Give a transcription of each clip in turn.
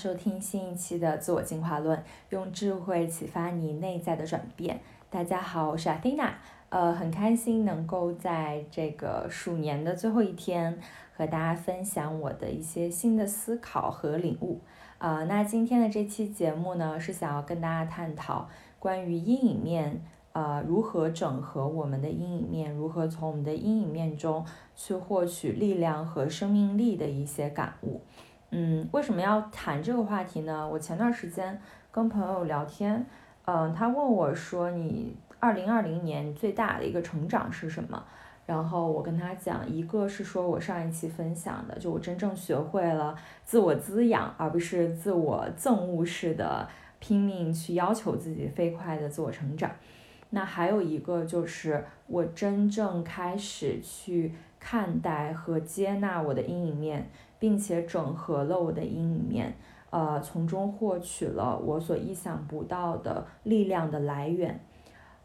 收听新一期的自我进化论，用智慧启发你内在的转变。大家好，我是阿 n 娜，呃，很开心能够在这个鼠年的最后一天和大家分享我的一些新的思考和领悟。呃，那今天的这期节目呢，是想要跟大家探讨关于阴影面，呃，如何整合我们的阴影面，如何从我们的阴影面中去获取力量和生命力的一些感悟。嗯，为什么要谈这个话题呢？我前段时间跟朋友聊天，嗯，他问我说：“你二零二零年最大的一个成长是什么？”然后我跟他讲，一个是说我上一期分享的，就我真正学会了自我滋养，而不是自我憎恶式的拼命去要求自己飞快的自我成长。那还有一个就是我真正开始去看待和接纳我的阴影面。并且整合了我的阴影面，呃，从中获取了我所意想不到的力量的来源。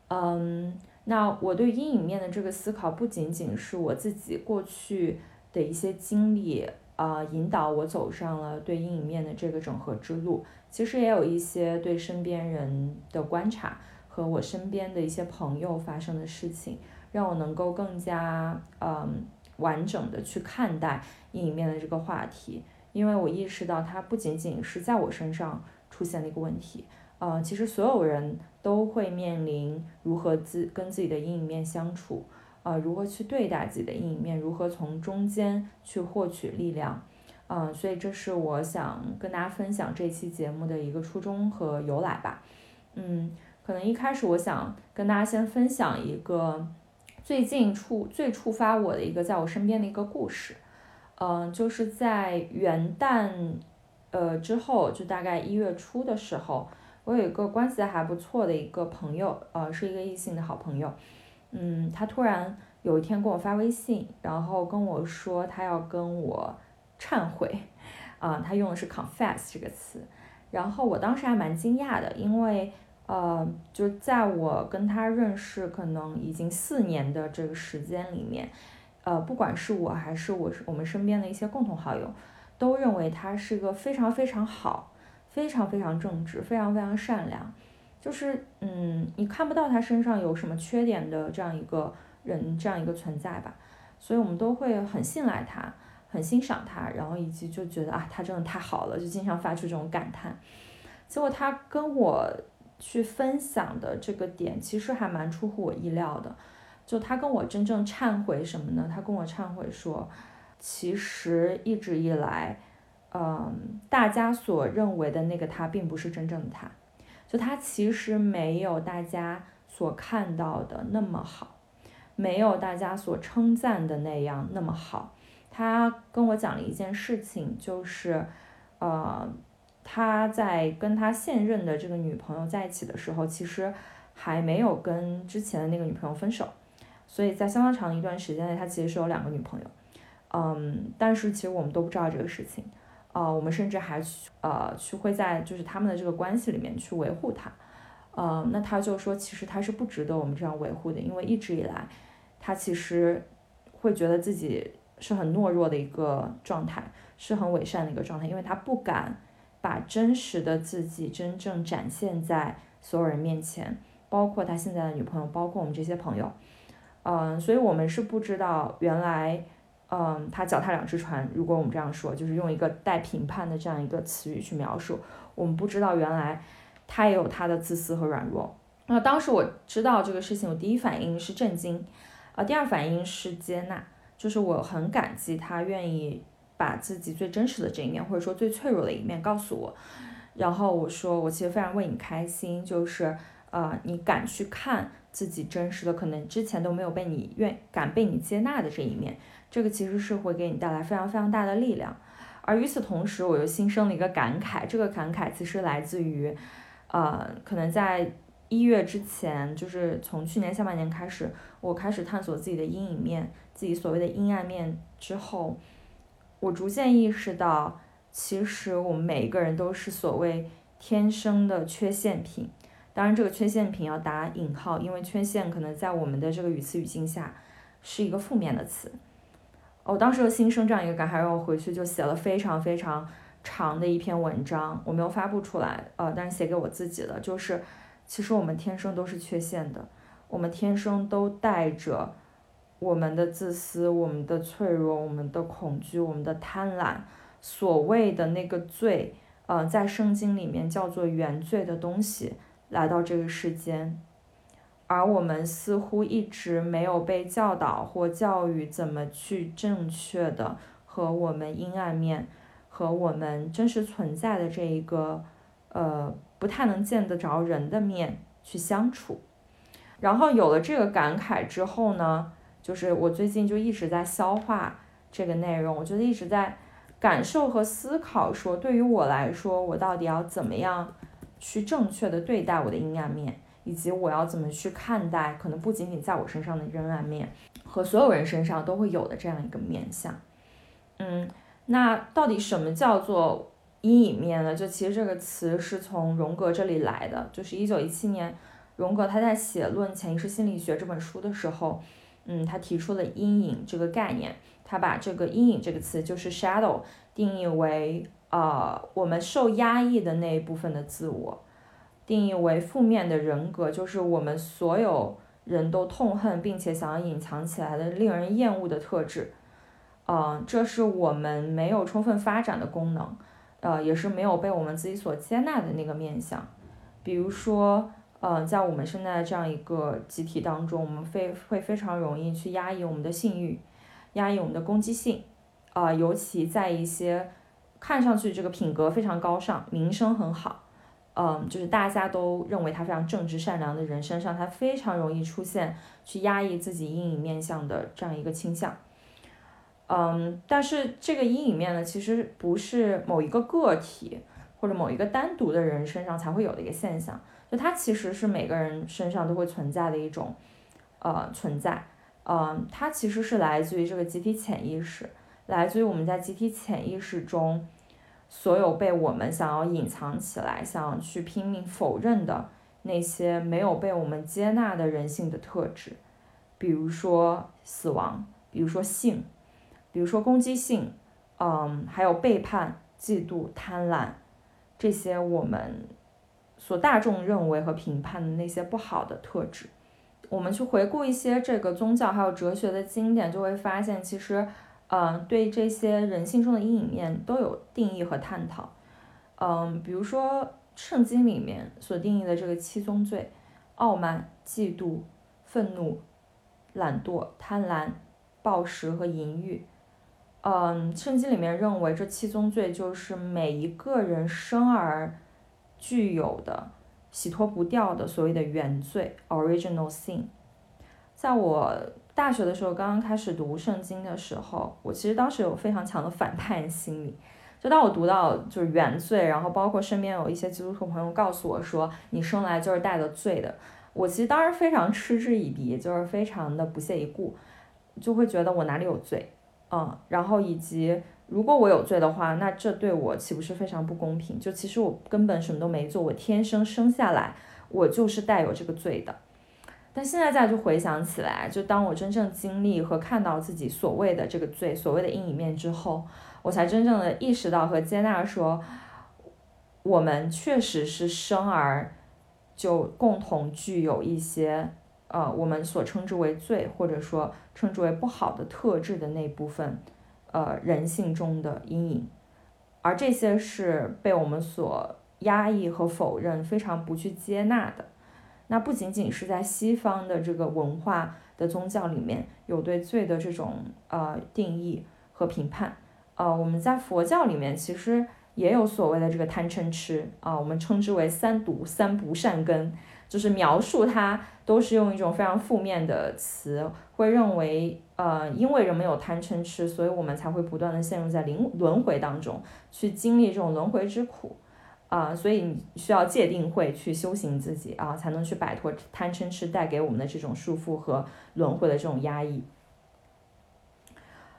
嗯，那我对阴影面的这个思考，不仅仅是我自己过去的一些经历，啊，引导我走上了对阴影面的这个整合之路。其实也有一些对身边人的观察和我身边的一些朋友发生的事情，让我能够更加，嗯。完整的去看待阴影面的这个话题，因为我意识到它不仅仅是在我身上出现的一个问题，呃，其实所有人都会面临如何自跟自己的阴影面相处，呃，如何去对待自己的阴影面，如何从中间去获取力量，嗯，所以这是我想跟大家分享这期节目的一个初衷和由来吧，嗯，可能一开始我想跟大家先分享一个。最近触最触发我的一个在我身边的一个故事，嗯，就是在元旦，呃之后，就大概一月初的时候，我有一个关系还不错的一个朋友，呃，是一个异性的好朋友，嗯，他突然有一天给我发微信，然后跟我说他要跟我忏悔，啊，他用的是 confess 这个词，然后我当时还蛮惊讶的，因为。呃，就在我跟他认识可能已经四年的这个时间里面，呃，不管是我还是我是我们身边的一些共同好友，都认为他是一个非常非常好、非常非常正直、非常非常善良，就是嗯，你看不到他身上有什么缺点的这样一个人，这样一个存在吧。所以我们都会很信赖他，很欣赏他，然后以及就觉得啊，他真的太好了，就经常发出这种感叹。结果他跟我。去分享的这个点其实还蛮出乎我意料的，就他跟我真正忏悔什么呢？他跟我忏悔说，其实一直以来，嗯，大家所认为的那个他并不是真正的他，就他其实没有大家所看到的那么好，没有大家所称赞的那样那么好。他跟我讲了一件事情，就是，呃。他在跟他现任的这个女朋友在一起的时候，其实还没有跟之前的那个女朋友分手，所以在相当长的一段时间内，他其实是有两个女朋友，嗯，但是其实我们都不知道这个事情，呃，我们甚至还去呃去会在就是他们的这个关系里面去维护他，呃，那他就说其实他是不值得我们这样维护的，因为一直以来他其实会觉得自己是很懦弱的一个状态，是很伪善的一个状态，因为他不敢。把真实的自己真正展现在所有人面前，包括他现在的女朋友，包括我们这些朋友，嗯，所以我们是不知道原来，嗯，他脚踏两只船。如果我们这样说，就是用一个带评判的这样一个词语去描述，我们不知道原来他也有他的自私和软弱。那当时我知道这个事情，我第一反应是震惊，啊，第二反应是接纳，就是我很感激他愿意。把自己最真实的这一面，或者说最脆弱的一面告诉我，然后我说我其实非常为你开心，就是呃你敢去看自己真实的，可能之前都没有被你愿敢被你接纳的这一面，这个其实是会给你带来非常非常大的力量。而与此同时，我又心生了一个感慨，这个感慨其实来自于，呃可能在一月之前，就是从去年下半年开始，我开始探索自己的阴影面，自己所谓的阴暗面之后。我逐渐意识到，其实我们每一个人都是所谓天生的缺陷品。当然，这个缺陷品要打引号，因为缺陷可能在我们的这个语词语境下是一个负面的词。我当时就心生这样一个感慨，让我回去就写了非常非常长的一篇文章，我没有发布出来，呃，但是写给我自己的，就是其实我们天生都是缺陷的，我们天生都带着我们的自私、我们的脆弱、我们的恐惧、我们的贪婪，所谓的那个罪，呃，在圣经里面叫做原罪的东西来到这个世间，而我们似乎一直没有被教导或教育怎么去正确的和我们阴暗面。和我们真实存在的这一个，呃，不太能见得着人的面去相处，然后有了这个感慨之后呢，就是我最近就一直在消化这个内容，我觉得一直在感受和思考，说对于我来说，我到底要怎么样去正确的对待我的阴暗面，以及我要怎么去看待可能不仅仅在我身上的阴暗面，和所有人身上都会有的这样一个面相，嗯。那到底什么叫做阴影面呢？就其实这个词是从荣格这里来的，就是一九一七年，荣格他在写《论潜意识心理学》这本书的时候，嗯，他提出了阴影这个概念，他把这个阴影这个词就是 shadow 定义为呃我们受压抑的那一部分的自我，定义为负面的人格，就是我们所有人都痛恨并且想要隐藏起来的令人厌恶的特质。嗯，这是我们没有充分发展的功能，呃，也是没有被我们自己所接纳的那个面相。比如说，呃，在我们现在这样一个集体当中，我们非会非常容易去压抑我们的性欲，压抑我们的攻击性，啊，尤其在一些看上去这个品格非常高尚、名声很好，嗯，就是大家都认为他非常正直善良的人身上，他非常容易出现去压抑自己阴影面相的这样一个倾向。嗯，但是这个阴影面呢，其实不是某一个个体或者某一个单独的人身上才会有的一个现象，就它其实是每个人身上都会存在的一种呃存在。嗯，它其实是来自于这个集体潜意识，来自于我们在集体潜意识中所有被我们想要隐藏起来、想要去拼命否认的那些没有被我们接纳的人性的特质，比如说死亡，比如说性。比如说攻击性，嗯，还有背叛、嫉妒、贪婪，这些我们所大众认为和评判的那些不好的特质，我们去回顾一些这个宗教还有哲学的经典，就会发现，其实，嗯，对这些人性中的阴影面都有定义和探讨。嗯，比如说圣经里面所定义的这个七宗罪：傲慢、嫉妒、愤怒、懒惰、贪婪、暴食和淫欲。嗯，圣经里面认为这七宗罪就是每一个人生而具有的、洗脱不掉的所谓的原罪 （original sin）。在我大学的时候，刚刚开始读圣经的时候，我其实当时有非常强的反叛心理。就当我读到就是原罪，然后包括身边有一些基督徒朋友告诉我说你生来就是带着罪的，我其实当时非常嗤之以鼻，就是非常的不屑一顾，就会觉得我哪里有罪。嗯，然后以及如果我有罪的话，那这对我岂不是非常不公平？就其实我根本什么都没做，我天生生下来我就是带有这个罪的。但现在再去回想起来，就当我真正经历和看到自己所谓的这个罪、所谓的阴影面之后，我才真正的意识到和接纳说，我们确实是生而就共同具有一些。呃，我们所称之为罪，或者说称之为不好的特质的那部分，呃，人性中的阴影，而这些是被我们所压抑和否认，非常不去接纳的。那不仅仅是在西方的这个文化的宗教里面有对罪的这种呃定义和评判，呃，我们在佛教里面其实也有所谓的这个贪嗔痴。啊，我们称之为三毒三不善根。就是描述它都是用一种非常负面的词，会认为，呃，因为人们有贪嗔痴，所以我们才会不断的陷入在灵轮回当中，去经历这种轮回之苦，啊，所以你需要界定会去修行自己啊，才能去摆脱贪嗔痴带给我们的这种束缚和轮回的这种压抑。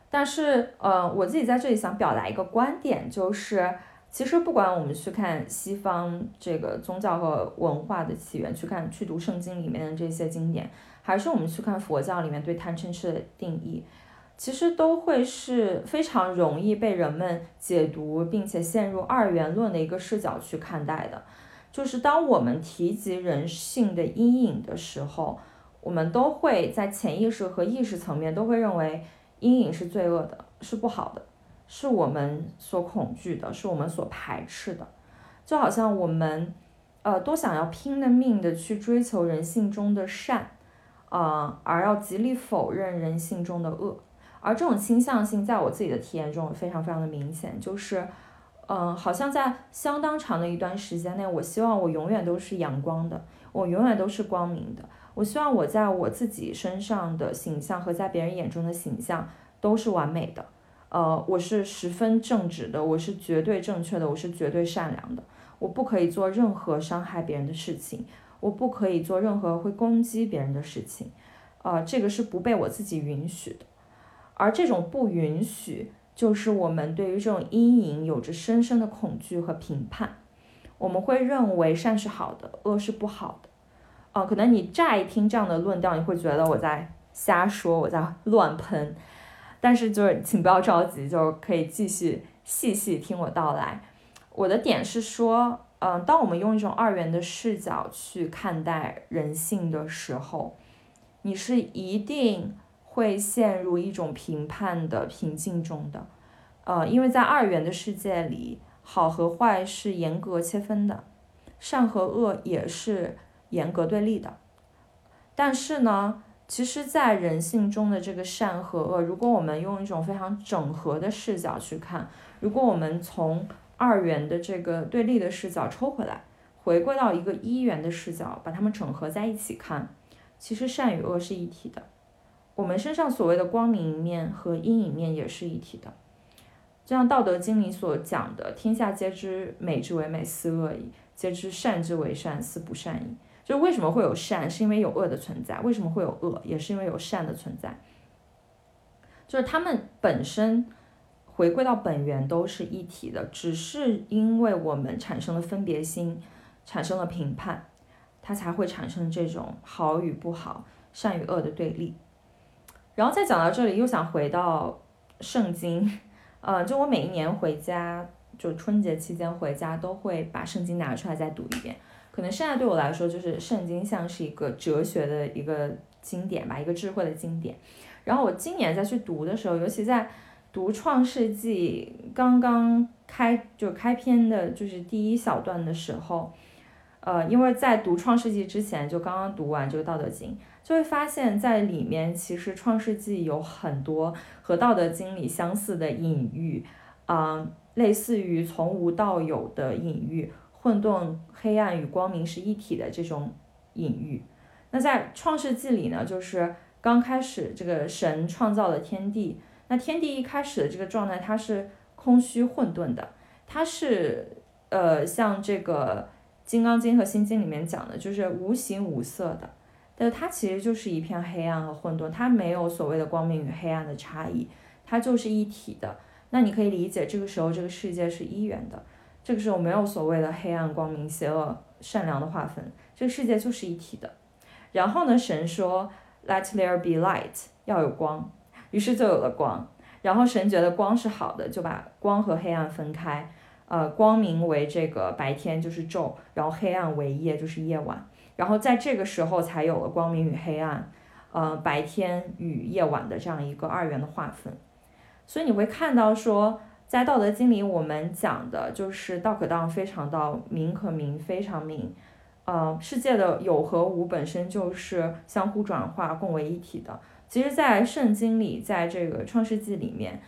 但是，呃，我自己在这里想表达一个观点，就是。其实，不管我们去看西方这个宗教和文化的起源，去看去读圣经里面的这些经典，还是我们去看佛教里面对贪嗔痴的定义，其实都会是非常容易被人们解读，并且陷入二元论的一个视角去看待的。就是当我们提及人性的阴影的时候，我们都会在潜意识和意识层面都会认为阴影是罪恶的，是不好的，是我们所恐惧的，是我们所排斥的。就好像我们，呃，都想要拼了命的去追求人性中的善，啊，而要极力否认人性中的恶。而这种倾向性，在我自己的体验中非常非常的明显，就是，嗯，好像在相当长的一段时间内，我希望我永远都是阳光的，我永远都是光明的，我希望我在我自己身上的形象和在别人眼中的形象都是完美的，呃，我是十分正直的，我是绝对正确的，我是绝对善良的，我不可以做任何伤害别人的事情，我不可以做任何会攻击别人的事情，呃，这个是不被我自己允许的。而这种不允许，就是我们对于这种阴影有着深深的恐惧和评判。我们会认为善是好的，恶是不好的。啊，可能你乍一听这样的论调，你会觉得我在瞎说，我在乱喷。但是就是请不要着急，就可以继续细细听我道来。我的点是说，嗯，当我们用一种二元的视角去看待人性的时候，你是一定。会陷入一种评判的平静中的，呃，因为在二元的世界里，好和坏是严格切分的，善和恶也是严格对立的。但是呢，其实，在人性中的这个善和恶，如果我们用一种非常整合的视角去看，如果我们从二元的这个对立的视角抽回来，回归到一个一元的视角，把它们整合在一起看，其实善与恶是一体的。我们身上所谓的光明面和阴影面也是一体的，就像《道德经》里所讲的“天下皆知美之为美，斯恶已；皆知善之为善，斯不善已。”就是为什么会有善，是因为有恶的存在；为什么会有恶，也是因为有善的存在。就是他们本身回归到本源都是一体的，只是因为我们产生了分别心，产生了评判，它才会产生这种好与不好、善与恶的对立。然后再讲到这里，又想回到圣经，呃，就我每一年回家，就春节期间回家，都会把圣经拿出来再读一遍。可能现在对我来说，就是圣经像是一个哲学的一个经典吧，一个智慧的经典。然后我今年再去读的时候，尤其在读创世纪刚刚开就开篇的，就是第一小段的时候，呃，因为在读创世纪之前，就刚刚读完这个道德经。就会发现，在里面其实《创世纪》有很多和《道德经》里相似的隐喻，啊，类似于从无到有的隐喻，混沌、黑暗与光明是一体的这种隐喻。那在《创世纪》里呢，就是刚开始这个神创造了天地，那天地一开始的这个状态，它是空虚混沌的，它是呃，像这个《金刚经》和《心经》里面讲的，就是无形无色的。但它其实就是一片黑暗和混沌，它没有所谓的光明与黑暗的差异，它就是一体的。那你可以理解，这个时候这个世界是一元的，这个时候没有所谓的黑暗、光明、邪恶、善良的划分，这个世界就是一体的。然后呢，神说 “Let there be light”，要有光，于是就有了光。然后神觉得光是好的，就把光和黑暗分开，呃，光明为这个白天就是昼，然后黑暗为夜就是夜晚。然后在这个时候才有了光明与黑暗，呃，白天与夜晚的这样一个二元的划分。所以你会看到说，在《道德经》里，我们讲的就是道可道，非常道；名可名，非常名。呃，世界的有和无本身就是相互转化、共为一体的。其实，在圣经里，在这个创世纪里面，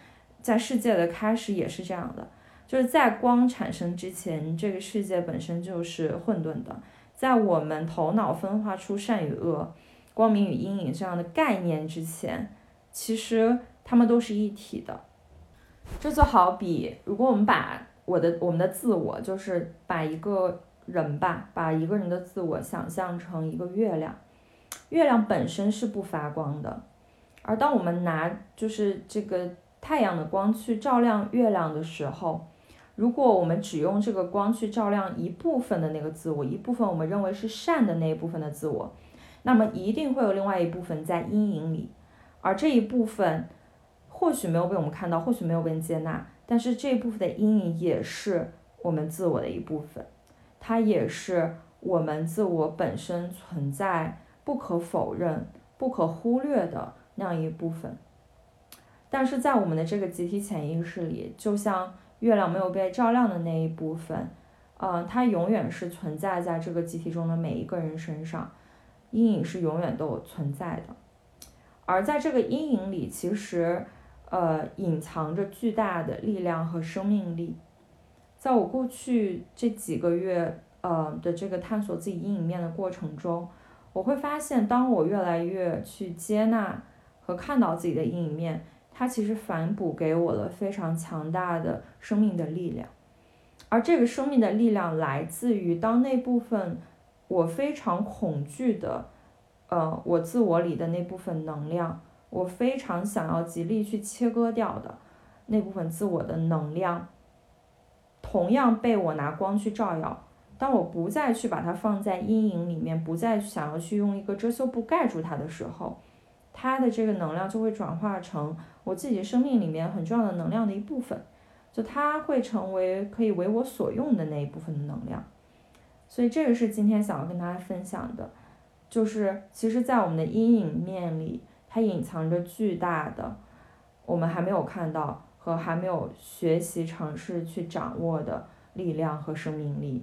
在世界的开始也是这样的，就是在光产生之前，这个世界本身就是混沌的。在我们头脑分化出善与恶、光明与阴影这样的概念之前，其实它们都是一体的。这就好比，如果我们把我的我们的自我，就是把一个人吧，把一个人的自我想象成一个月亮，月亮本身是不发光的，而当我们拿就是这个太阳的光去照亮月亮的时候，如果我们只用这个光去照亮一部分的那个自我，一部分我们认为是善的那一部分的自我，那么一定会有另外一部分在阴影里，而这一部分或许没有被我们看到，或许没有被接纳，但是这一部分的阴影也是我们自我的一部分，它也是我们自我本身存在不可否认、不可忽略的那样一部分。但是在我们的这个集体潜意识里，就像月亮没有被照亮的那一部分，嗯，它永远是存在在这个集体中的每一个人身上，阴影是永远都存在的。而在这个阴影里，其实，呃，隐藏着巨大的力量和生命力。在我过去这几个月，呃的这个探索自己阴影面的过程中，我会发现，当我越来越去接纳和看到自己的阴影面。它其实反哺给我了非常强大的生命的力量，而这个生命的力量来自于当那部分我非常恐惧的，呃，我自我里的那部分能量，我非常想要极力去切割掉的那部分自我的能量，同样被我拿光去照耀。当我不再去把它放在阴影里面，不再想要去用一个遮羞布盖住它的时候，它的这个能量就会转化成。我自己生命里面很重要的能量的一部分，就它会成为可以为我所用的那一部分的能量，所以这个是今天想要跟大家分享的，就是其实，在我们的阴影面里，它隐藏着巨大的我们还没有看到和还没有学习尝试去掌握的力量和生命力。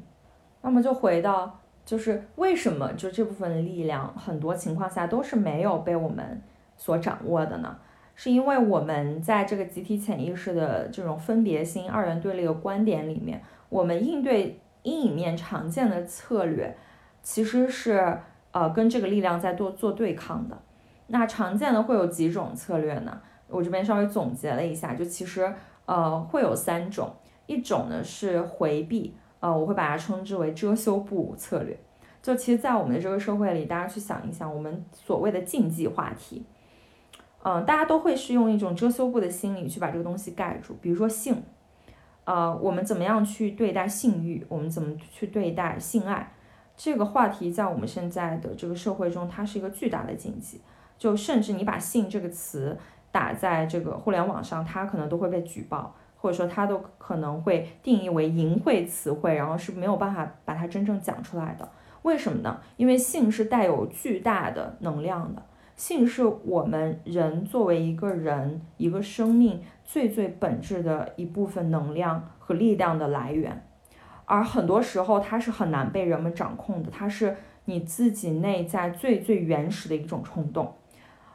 那么就回到，就是为什么就这部分力量很多情况下都是没有被我们所掌握的呢？是因为我们在这个集体潜意识的这种分别心、二元对立的观点里面，我们应对阴影面常见的策略，其实是呃跟这个力量在做做对抗的。那常见的会有几种策略呢？我这边稍微总结了一下，就其实呃会有三种，一种呢是回避，呃我会把它称之为遮羞布策略。就其实，在我们的这个社会里，大家去想一想，我们所谓的禁忌话题。嗯，大家都会是用一种遮羞布的心理去把这个东西盖住，比如说性，呃，我们怎么样去对待性欲，我们怎么去对待性爱，这个话题在我们现在的这个社会中，它是一个巨大的禁忌。就甚至你把性这个词打在这个互联网上，它可能都会被举报，或者说它都可能会定义为淫秽词汇，然后是没有办法把它真正讲出来的。为什么呢？因为性是带有巨大的能量的。性是我们人作为一个人、一个生命最最本质的一部分能量和力量的来源，而很多时候它是很难被人们掌控的，它是你自己内在最最原始的一种冲动，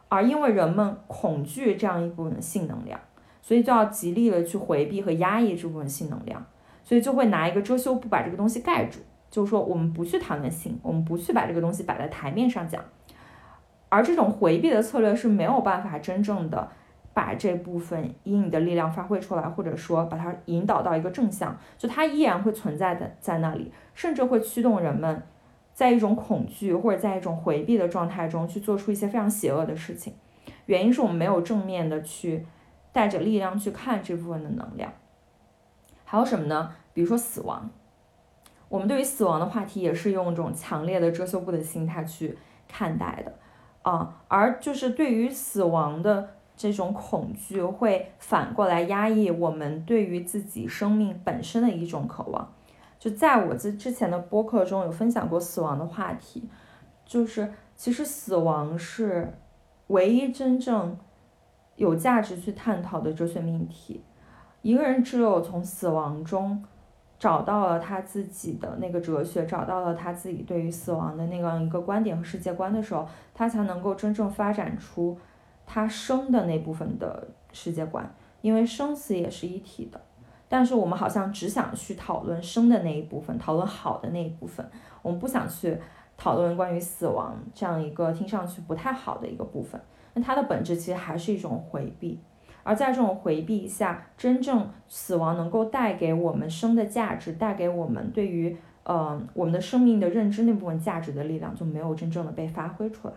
而因为人们恐惧这样一部分性能量，所以就要极力的去回避和压抑这部分性能量，所以就会拿一个遮羞布把这个东西盖住，就是说我们不去谈论性，我们不去把这个东西摆在台面上讲。而这种回避的策略是没有办法真正的把这部分阴影的力量发挥出来，或者说把它引导到一个正向，就它依然会存在的在那里，甚至会驱动人们在一种恐惧或者在一种回避的状态中去做出一些非常邪恶的事情。原因是我们没有正面的去带着力量去看这部分的能量。还有什么呢？比如说死亡，我们对于死亡的话题也是用一种强烈的遮羞布的心态去看待的。啊，而就是对于死亡的这种恐惧，会反过来压抑我们对于自己生命本身的一种渴望。就在我之之前的播客中有分享过死亡的话题，就是其实死亡是唯一真正有价值去探讨的哲学命题。一个人只有从死亡中。找到了他自己的那个哲学，找到了他自己对于死亡的那样一个观点和世界观的时候，他才能够真正发展出他生的那部分的世界观。因为生死也是一体的，但是我们好像只想去讨论生的那一部分，讨论好的那一部分，我们不想去讨论关于死亡这样一个听上去不太好的一个部分。那它的本质其实还是一种回避。而在这种回避下，真正死亡能够带给我们生的价值，带给我们对于呃我们的生命的认知那部分价值的力量，就没有真正的被发挥出来。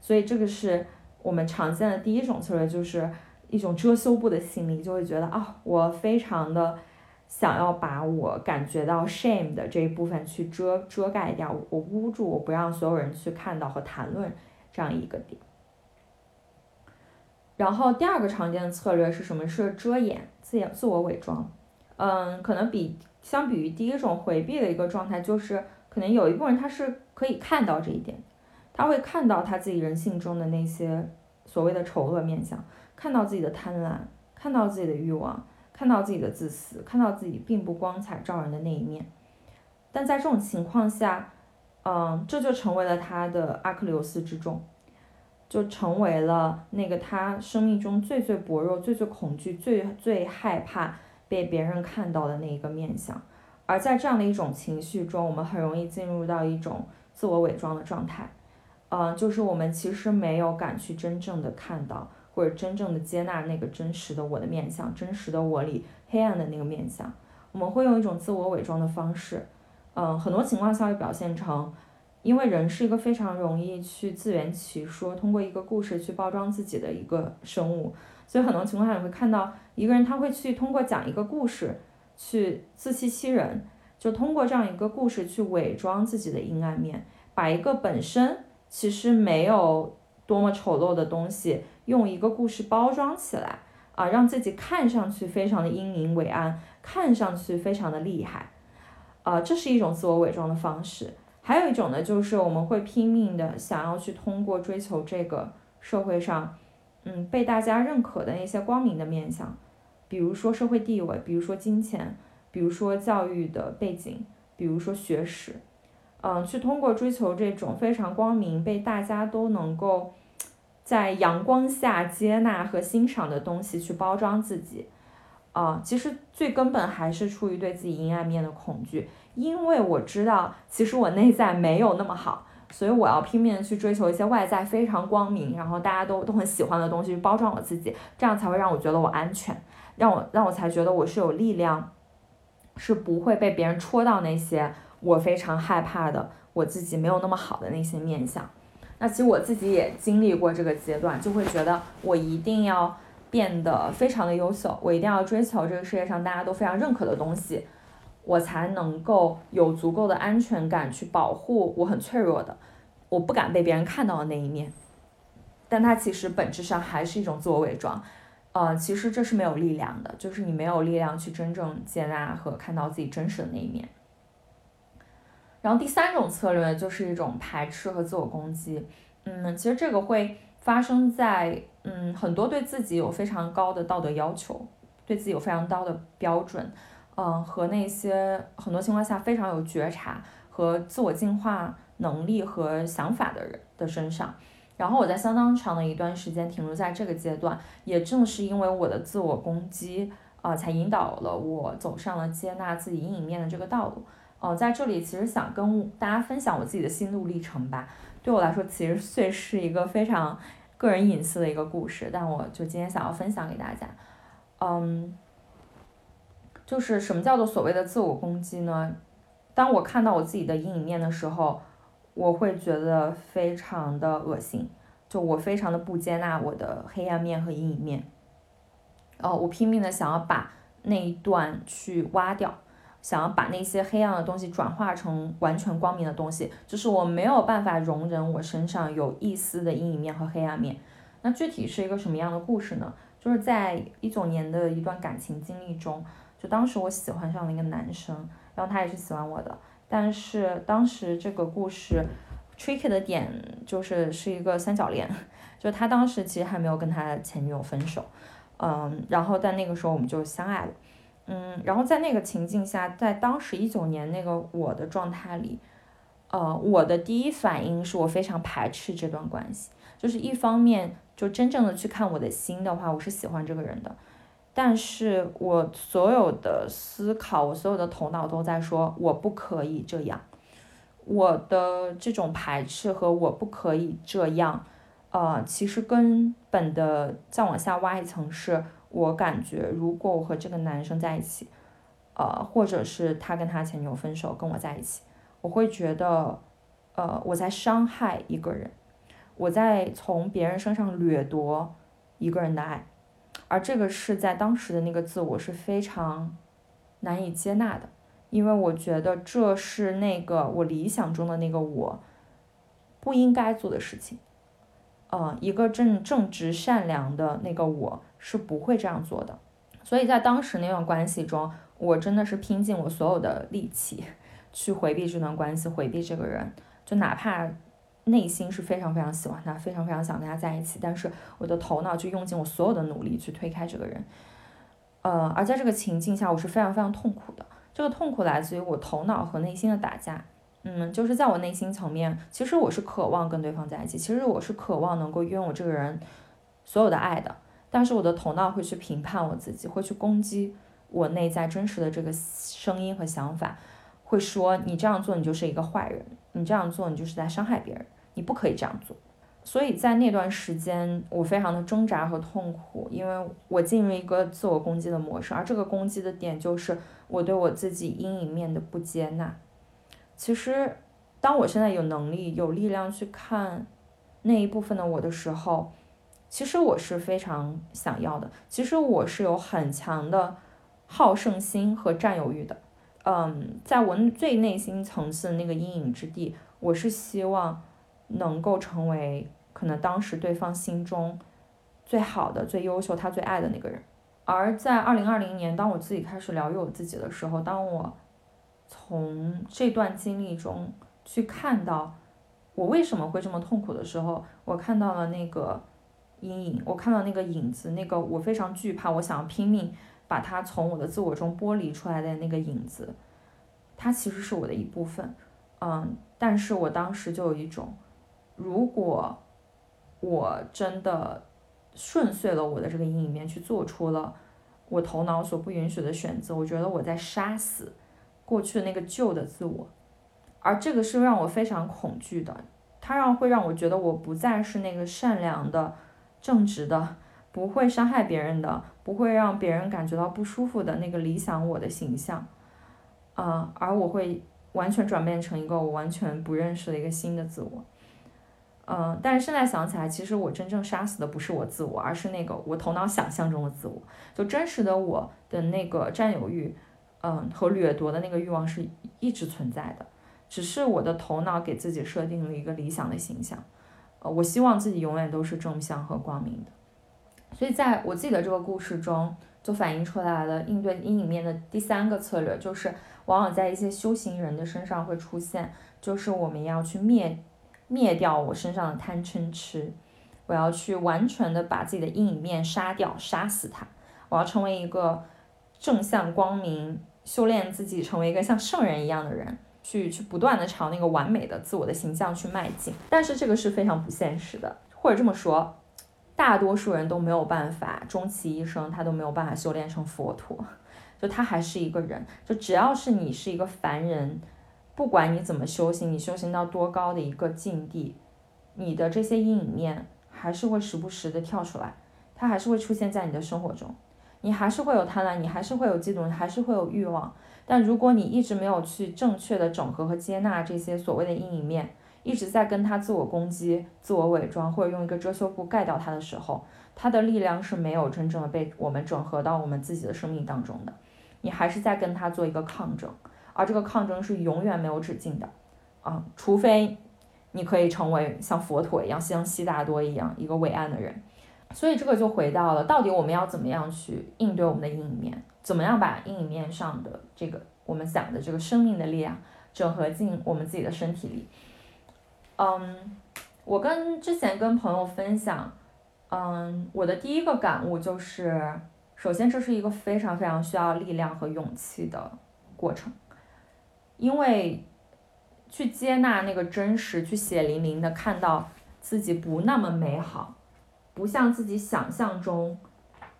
所以这个是我们常见的第一种策略，就是一种遮羞布的心理，就会觉得啊，我非常的想要把我感觉到 shame 的这一部分去遮遮盖掉，我捂住，我不让所有人去看到和谈论这样一个点。然后第二个常见的策略是什么？是遮掩、自掩自我伪装。嗯，可能比相比于第一种回避的一个状态，就是可能有一部分人他是可以看到这一点，他会看到他自己人性中的那些所谓的丑恶面相，看到自己的贪婪，看到自己的欲望，看到自己的自私，看到自己并不光彩照人的那一面。但在这种情况下，嗯，这就成为了他的阿克琉斯之重。就成为了那个他生命中最最薄弱、最最恐惧、最最害怕被别人看到的那一个面相，而在这样的一种情绪中，我们很容易进入到一种自我伪装的状态，嗯，就是我们其实没有敢去真正的看到或者真正的接纳那个真实的我的面相，真实的我里黑暗的那个面相，我们会用一种自我伪装的方式，嗯，很多情况下会表现成。因为人是一个非常容易去自圆其说，通过一个故事去包装自己的一个生物，所以很多情况下你会看到一个人他会去通过讲一个故事去自欺欺人，就通过这样一个故事去伪装自己的阴暗面，把一个本身其实没有多么丑陋的东西用一个故事包装起来啊，让自己看上去非常的阴明伟岸，看上去非常的厉害，啊，这是一种自我伪装的方式。还有一种呢，就是我们会拼命的想要去通过追求这个社会上，嗯，被大家认可的那些光明的面相，比如说社会地位，比如说金钱，比如说教育的背景，比如说学识，嗯，去通过追求这种非常光明、被大家都能够在阳光下接纳和欣赏的东西去包装自己，啊，其实最根本还是出于对自己阴暗面的恐惧。因为我知道，其实我内在没有那么好，所以我要拼命的去追求一些外在非常光明，然后大家都都很喜欢的东西，去包装我自己，这样才会让我觉得我安全，让我让我才觉得我是有力量，是不会被别人戳到那些我非常害怕的我自己没有那么好的那些面相。那其实我自己也经历过这个阶段，就会觉得我一定要变得非常的优秀，我一定要追求这个世界上大家都非常认可的东西。我才能够有足够的安全感去保护我很脆弱的，我不敢被别人看到的那一面。但它其实本质上还是一种自我伪装，呃，其实这是没有力量的，就是你没有力量去真正接纳和看到自己真实的那一面。然后第三种策略就是一种排斥和自我攻击，嗯，其实这个会发生在嗯很多对自己有非常高的道德要求，对自己有非常高的标准。嗯，和那些很多情况下非常有觉察和自我进化能力和想法的人的身上，然后我在相当长的一段时间停留在这个阶段，也正是因为我的自我攻击啊，才引导了我走上了接纳自己阴影面的这个道路。哦，在这里其实想跟大家分享我自己的心路历程吧。对我来说，其实 虽是一个非常个人隐私的一个故事，但我就今天想要分享给大家。嗯。就是什么叫做所谓的自我攻击呢？当我看到我自己的阴影面的时候，我会觉得非常的恶心，就我非常的不接纳我的黑暗面和阴影面。哦，我拼命的想要把那一段去挖掉，想要把那些黑暗的东西转化成完全光明的东西。就是我没有办法容忍我身上有一丝的阴影面和黑暗面。那具体是一个什么样的故事呢？就是在一九年的一段感情经历中。就当时我喜欢上了一个男生，然后他也是喜欢我的，但是当时这个故事 tricky 的点就是是一个三角恋，就他当时其实还没有跟他前女友分手，嗯，然后在那个时候我们就相爱了，嗯，然后在那个情境下，在当时一九年那个我的状态里，呃，我的第一反应是我非常排斥这段关系，就是一方面就真正的去看我的心的话，我是喜欢这个人的。但是我所有的思考，我所有的头脑都在说，我不可以这样。我的这种排斥和我不可以这样，呃，其实根本的再往下挖一层，是我感觉，如果我和这个男生在一起，呃，或者是他跟他前女友分手，跟我在一起，我会觉得，呃，我在伤害一个人，我在从别人身上掠夺一个人的爱。而这个是在当时的那个自我是非常难以接纳的，因为我觉得这是那个我理想中的那个我不应该做的事情。嗯，一个正正直善良的那个我是不会这样做的。所以在当时那段关系中，我真的是拼尽我所有的力气去回避这段关系，回避这个人，就哪怕内心是非常非常喜欢他，非常非常想跟他在一起，但是我的头脑就用尽我所有的努力去推开这个人。呃，而在这个情境下，我是非常非常痛苦的。这个痛苦来自于我头脑和内心的打架。嗯，就是在我内心层面，其实我是渴望跟对方在一起，其实我是渴望能够拥有这个人所有的爱的。但是我的头脑会去评判我自己，会去攻击我内在真实的这个声音和想法，会说你这样做你就是一个坏人，你这样做你就是在伤害别人，你不可以这样做。所以在那段时间，我非常的挣扎和痛苦，因为我进入一个自我攻击的模式，而这个攻击的点就是我对我自己阴影面的不接纳。其实，当我现在有能力、有力量去看那一部分的我的时候，其实我是非常想要的。其实我是有很强的好胜心和占有欲的。嗯，在我最内心层次的那个阴影之地，我是希望能够成为。可能当时对方心中最好的、最优秀、他最爱的那个人，而在二零二零年，当我自己开始疗愈我自己的时候，当我从这段经历中去看到我为什么会这么痛苦的时候，我看到了那个阴影，我看到那个影子，那个我非常惧怕，我想要拼命把它从我的自我中剥离出来的那个影子，它其实是我的一部分，嗯，但是我当时就有一种，如果。我真的顺遂了我的这个阴影面，去做出了我头脑所不允许的选择。我觉得我在杀死过去的那个旧的自我，而这个是让我非常恐惧的。它让会让我觉得我不再是那个善良的、正直的、不会伤害别人的、不会让别人感觉到不舒服的那个理想我的形象。啊，而我会完全转变成一个我完全不认识的一个新的自我。嗯，但是现在想起来，其实我真正杀死的不是我自我，而是那个我头脑想象中的自我。就真实的我的那个占有欲，嗯，和掠夺的那个欲望是一直存在的，只是我的头脑给自己设定了一个理想的形象。呃，我希望自己永远都是正向和光明的。所以在我自己的这个故事中，就反映出来了应对阴影面的第三个策略，就是往往在一些修行人的身上会出现，就是我们要去灭。灭掉我身上的贪嗔痴，我要去完全的把自己的阴影面杀掉，杀死它。我要成为一个正向光明，修炼自己，成为一个像圣人一样的人，去去不断的朝那个完美的自我的形象去迈进。但是这个是非常不现实的，或者这么说，大多数人都没有办法，终其一生他都没有办法修炼成佛陀，就他还是一个人。就只要是你是一个凡人。不管你怎么修行，你修行到多高的一个境地，你的这些阴影面还是会时不时的跳出来，它还是会出现在你的生活中，你还是会有贪婪，你还是会有嫉妒，你还是会有欲望。但如果你一直没有去正确的整合和接纳这些所谓的阴影面，一直在跟他自我攻击、自我伪装，或者用一个遮羞布盖掉他的时候，他的力量是没有真正的被我们整合到我们自己的生命当中的，你还是在跟他做一个抗争。而这个抗争是永远没有止境的，啊，除非你可以成为像佛陀一样，像悉达多一样一个伟岸的人。所以这个就回到了，到底我们要怎么样去应对我们的阴影面？怎么样把阴影面上的这个我们想的这个生命的力量整合进我们自己的身体里？嗯，我跟之前跟朋友分享，嗯，我的第一个感悟就是，首先这是一个非常非常需要力量和勇气的过程。因为去接纳那个真实，去血淋淋的看到自己不那么美好，不像自己想象中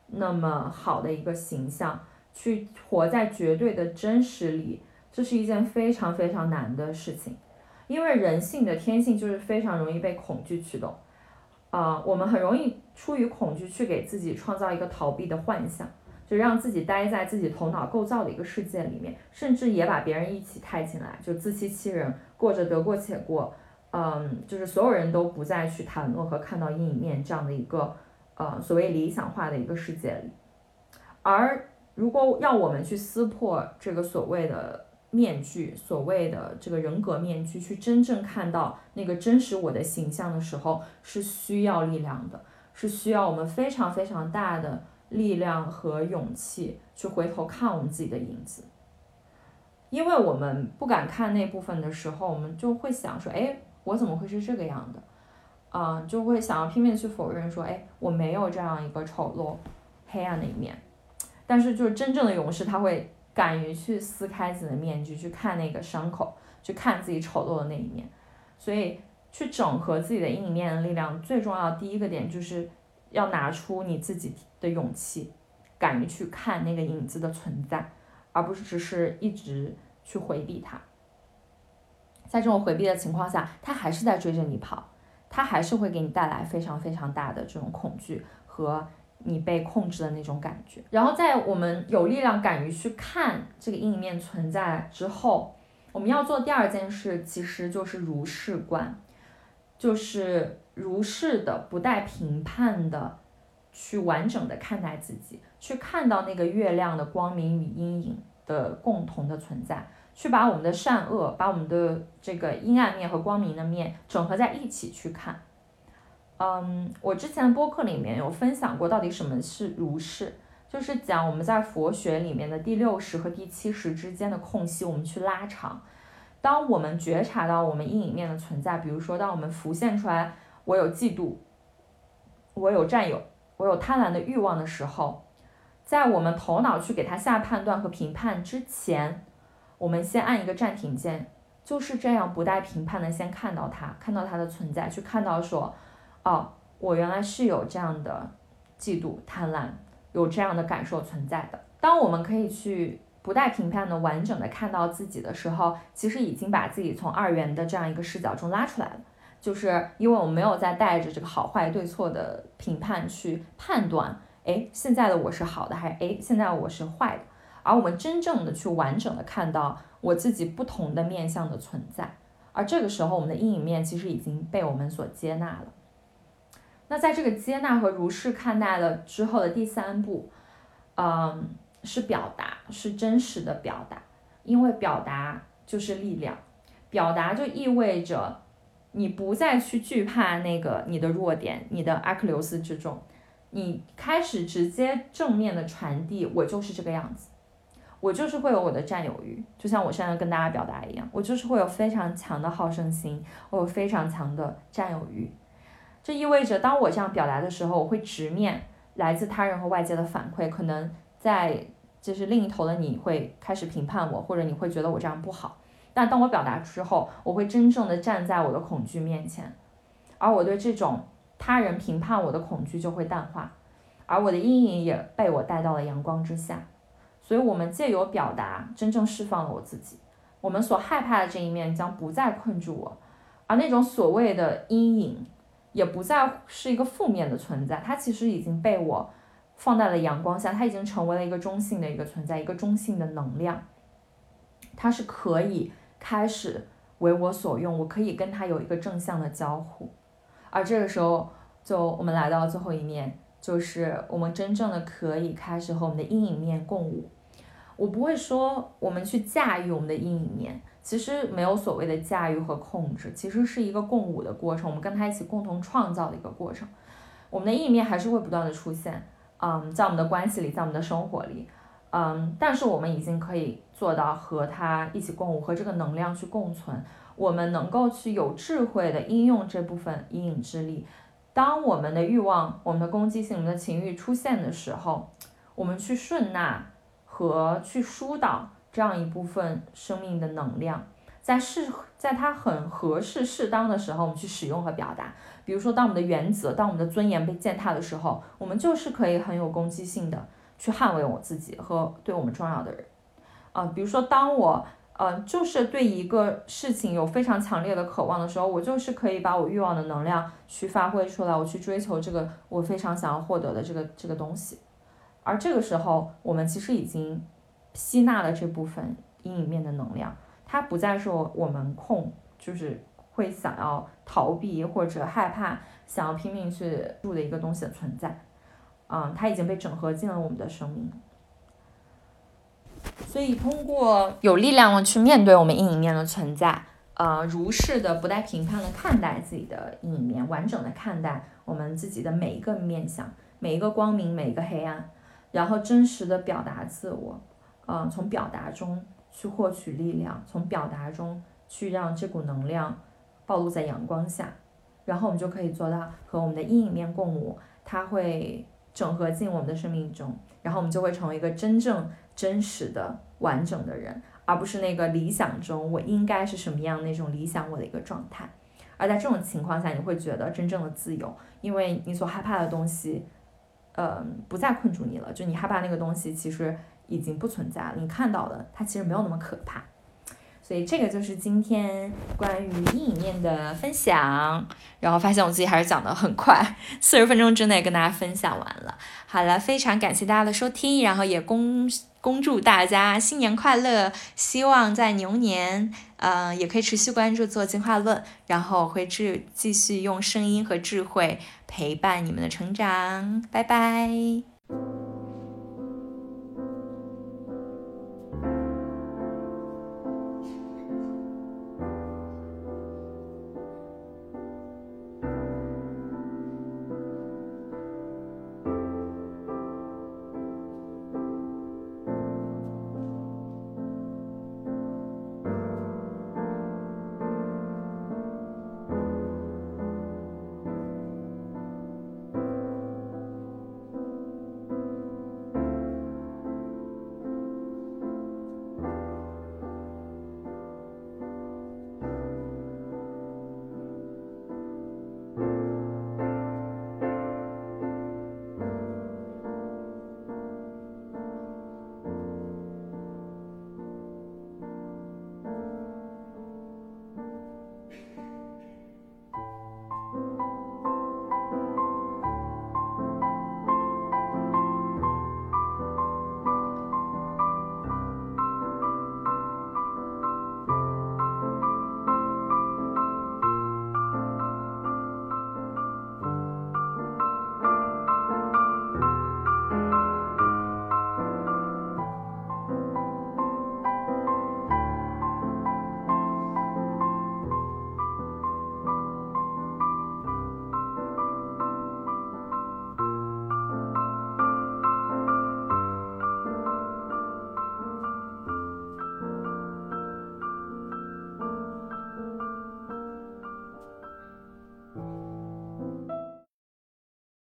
那么好的一个形象，去活在绝对的真实里，这是一件非常非常难的事情。因为人性的天性就是非常容易被恐惧驱动，啊，我们很容易出于恐惧去给自己创造一个逃避的幻想。就让自己待在自己头脑构造的一个世界里面，甚至也把别人一起带进来，就自欺欺人，过着得过且过，嗯，就是所有人都不再去谈论和看到阴影面这样的一个呃所谓理想化的一个世界里。而如果要我们去撕破这个所谓的面具，所谓的这个人格面具，去真正看到那个真实我的形象的时候，是需要力量的，是需要我们非常非常大的力量和勇气去回头看我们自己的影子。因为我们不敢看那部分的时候，我们就会想说，哎，我怎么会是这个样的？啊，就会想要拼命去否认说，哎，我没有这样一个丑陋、黑暗的一面。但是，就是真正的勇士，他会敢于去撕开自己的面具，去看那个伤口，去看自己丑陋的那一面。所以，去整合自己的阴影面的力量，最重要的第一个点就是要拿出你自己的勇气，敢于去看那个影子的存在，而不是只是一直去回避它。在这种回避的情况下，他还是在追着你跑，他还是会给你带来非常非常大的这种恐惧和。你被控制的那种感觉，然后在我们有力量、敢于去看这个阴影面存在之后，我们要做第二件事，其实就是如是观，就是如是的、不带评判的去完整的看待自己，去看到那个月亮的光明与阴影的共同的存在，去把我们的善恶、把我们的这个阴暗面和光明的面整合在一起去看。嗯，我之前的播客里面有分享过，到底什么是如是，就是讲我们在佛学里面的第六识和第七识之间的空隙，我们去拉长。当我们觉察到我们阴影面的存在，比如说当我们浮现出来我有嫉妒，我有占有，我有贪婪的欲望的时候，在我们头脑去给它下判断和评判之前，我们先按一个暂停键，就是这样不带评判的先看到它，看到它的存在，去看到说。哦，我原来是有这样的嫉妒、贪婪，有这样的感受存在的。当我们可以去不带评判的完整的看到自己的时候，其实已经把自己从二元的这样一个视角中拉出来了。就是因为我没有再带着这个好坏对错的评判去判断，哎，现在的我是好的，还是哎，现在我是坏的。而我们真正的去完整的看到我自己不同的面相的存在，而这个时候我们的阴影面其实已经被我们所接纳了。那在这个接纳和如是看待了之后的第三步，嗯，是表达，是真实的表达，因为表达就是力量，表达就意味着你不再去惧怕那个你的弱点，你的阿克琉斯之中，你开始直接正面的传递，我就是这个样子，我就是会有我的占有欲，就像我现在跟大家表达一样，我就是会有非常强的好胜心，我有非常强的占有欲。这意味着，当我这样表达的时候，我会直面来自他人和外界的反馈。可能在就是另一头的你会开始评判我，或者你会觉得我这样不好。但当我表达之后，我会真正的站在我的恐惧面前，而我对这种他人评判我的恐惧就会淡化，而我的阴影也被我带到了阳光之下。所以，我们借由表达，真正释放了我自己。我们所害怕的这一面将不再困住我，而那种所谓的阴影。也不再是一个负面的存在，它其实已经被我放在了阳光下，它已经成为了一个中性的一个存在，一个中性的能量，它是可以开始为我所用，我可以跟它有一个正向的交互，而这个时候，就我们来到最后一面，就是我们真正的可以开始和我们的阴影面共舞。我不会说我们去驾驭我们的阴影面。其实没有所谓的驾驭和控制，其实是一个共舞的过程，我们跟他一起共同创造的一个过程。我们的阴影面还是会不断的出现，嗯，在我们的关系里，在我们的生活里，嗯，但是我们已经可以做到和他一起共舞，和这个能量去共存。我们能够去有智慧的应用这部分阴影之力。当我们的欲望、我们的攻击性、我们的情欲出现的时候，我们去顺纳和去疏导。这样一部分生命的能量，在适，在它很合适、适当的时候，我们去使用和表达。比如说，当我们的原则、当我们的尊严被践踏的时候，我们就是可以很有攻击性的去捍卫我自己和对我们重要的人。啊，比如说，当我，呃，就是对一个事情有非常强烈的渴望的时候，我就是可以把我欲望的能量去发挥出来，我去追求这个我非常想要获得的这个这个东西。而这个时候，我们其实已经。吸纳了这部分阴影面的能量，它不再是我们控，就是会想要逃避或者害怕，想要拼命去住的一个东西的存在，嗯，它已经被整合进了我们的生命。所以通过有力量的去面对我们阴影面的存在，呃，如是的不带评判的看待自己的阴影面，完整的看待我们自己的每一个面相，每一个光明，每一个黑暗，然后真实的表达自我，嗯，从表达中去获取力量，从表达中去让这股能量暴露在阳光下，然后我们就可以做到和我们的阴影面共舞，它会整合进我们的生命中，然后我们就会成为一个真正。真实的、完整的人，而不是那个理想中我应该是什么样那种理想我的一个状态。而在这种情况下，你会觉得真正的自由，因为你所害怕的东西，呃，不再困住你了。就你害怕那个东西，其实已经不存在了。你看到的，它其实没有那么可怕。所以这个就是今天关于阴影面的分享，然后发现我自己还是讲的很快，四十分钟之内跟大家分享完了。好了，非常感谢大家的收听，然后也恭恭祝大家新年快乐，希望在牛年，嗯，也可以持续关注做进化论，然后会继继续用声音和智慧陪伴你们的成长拜拜。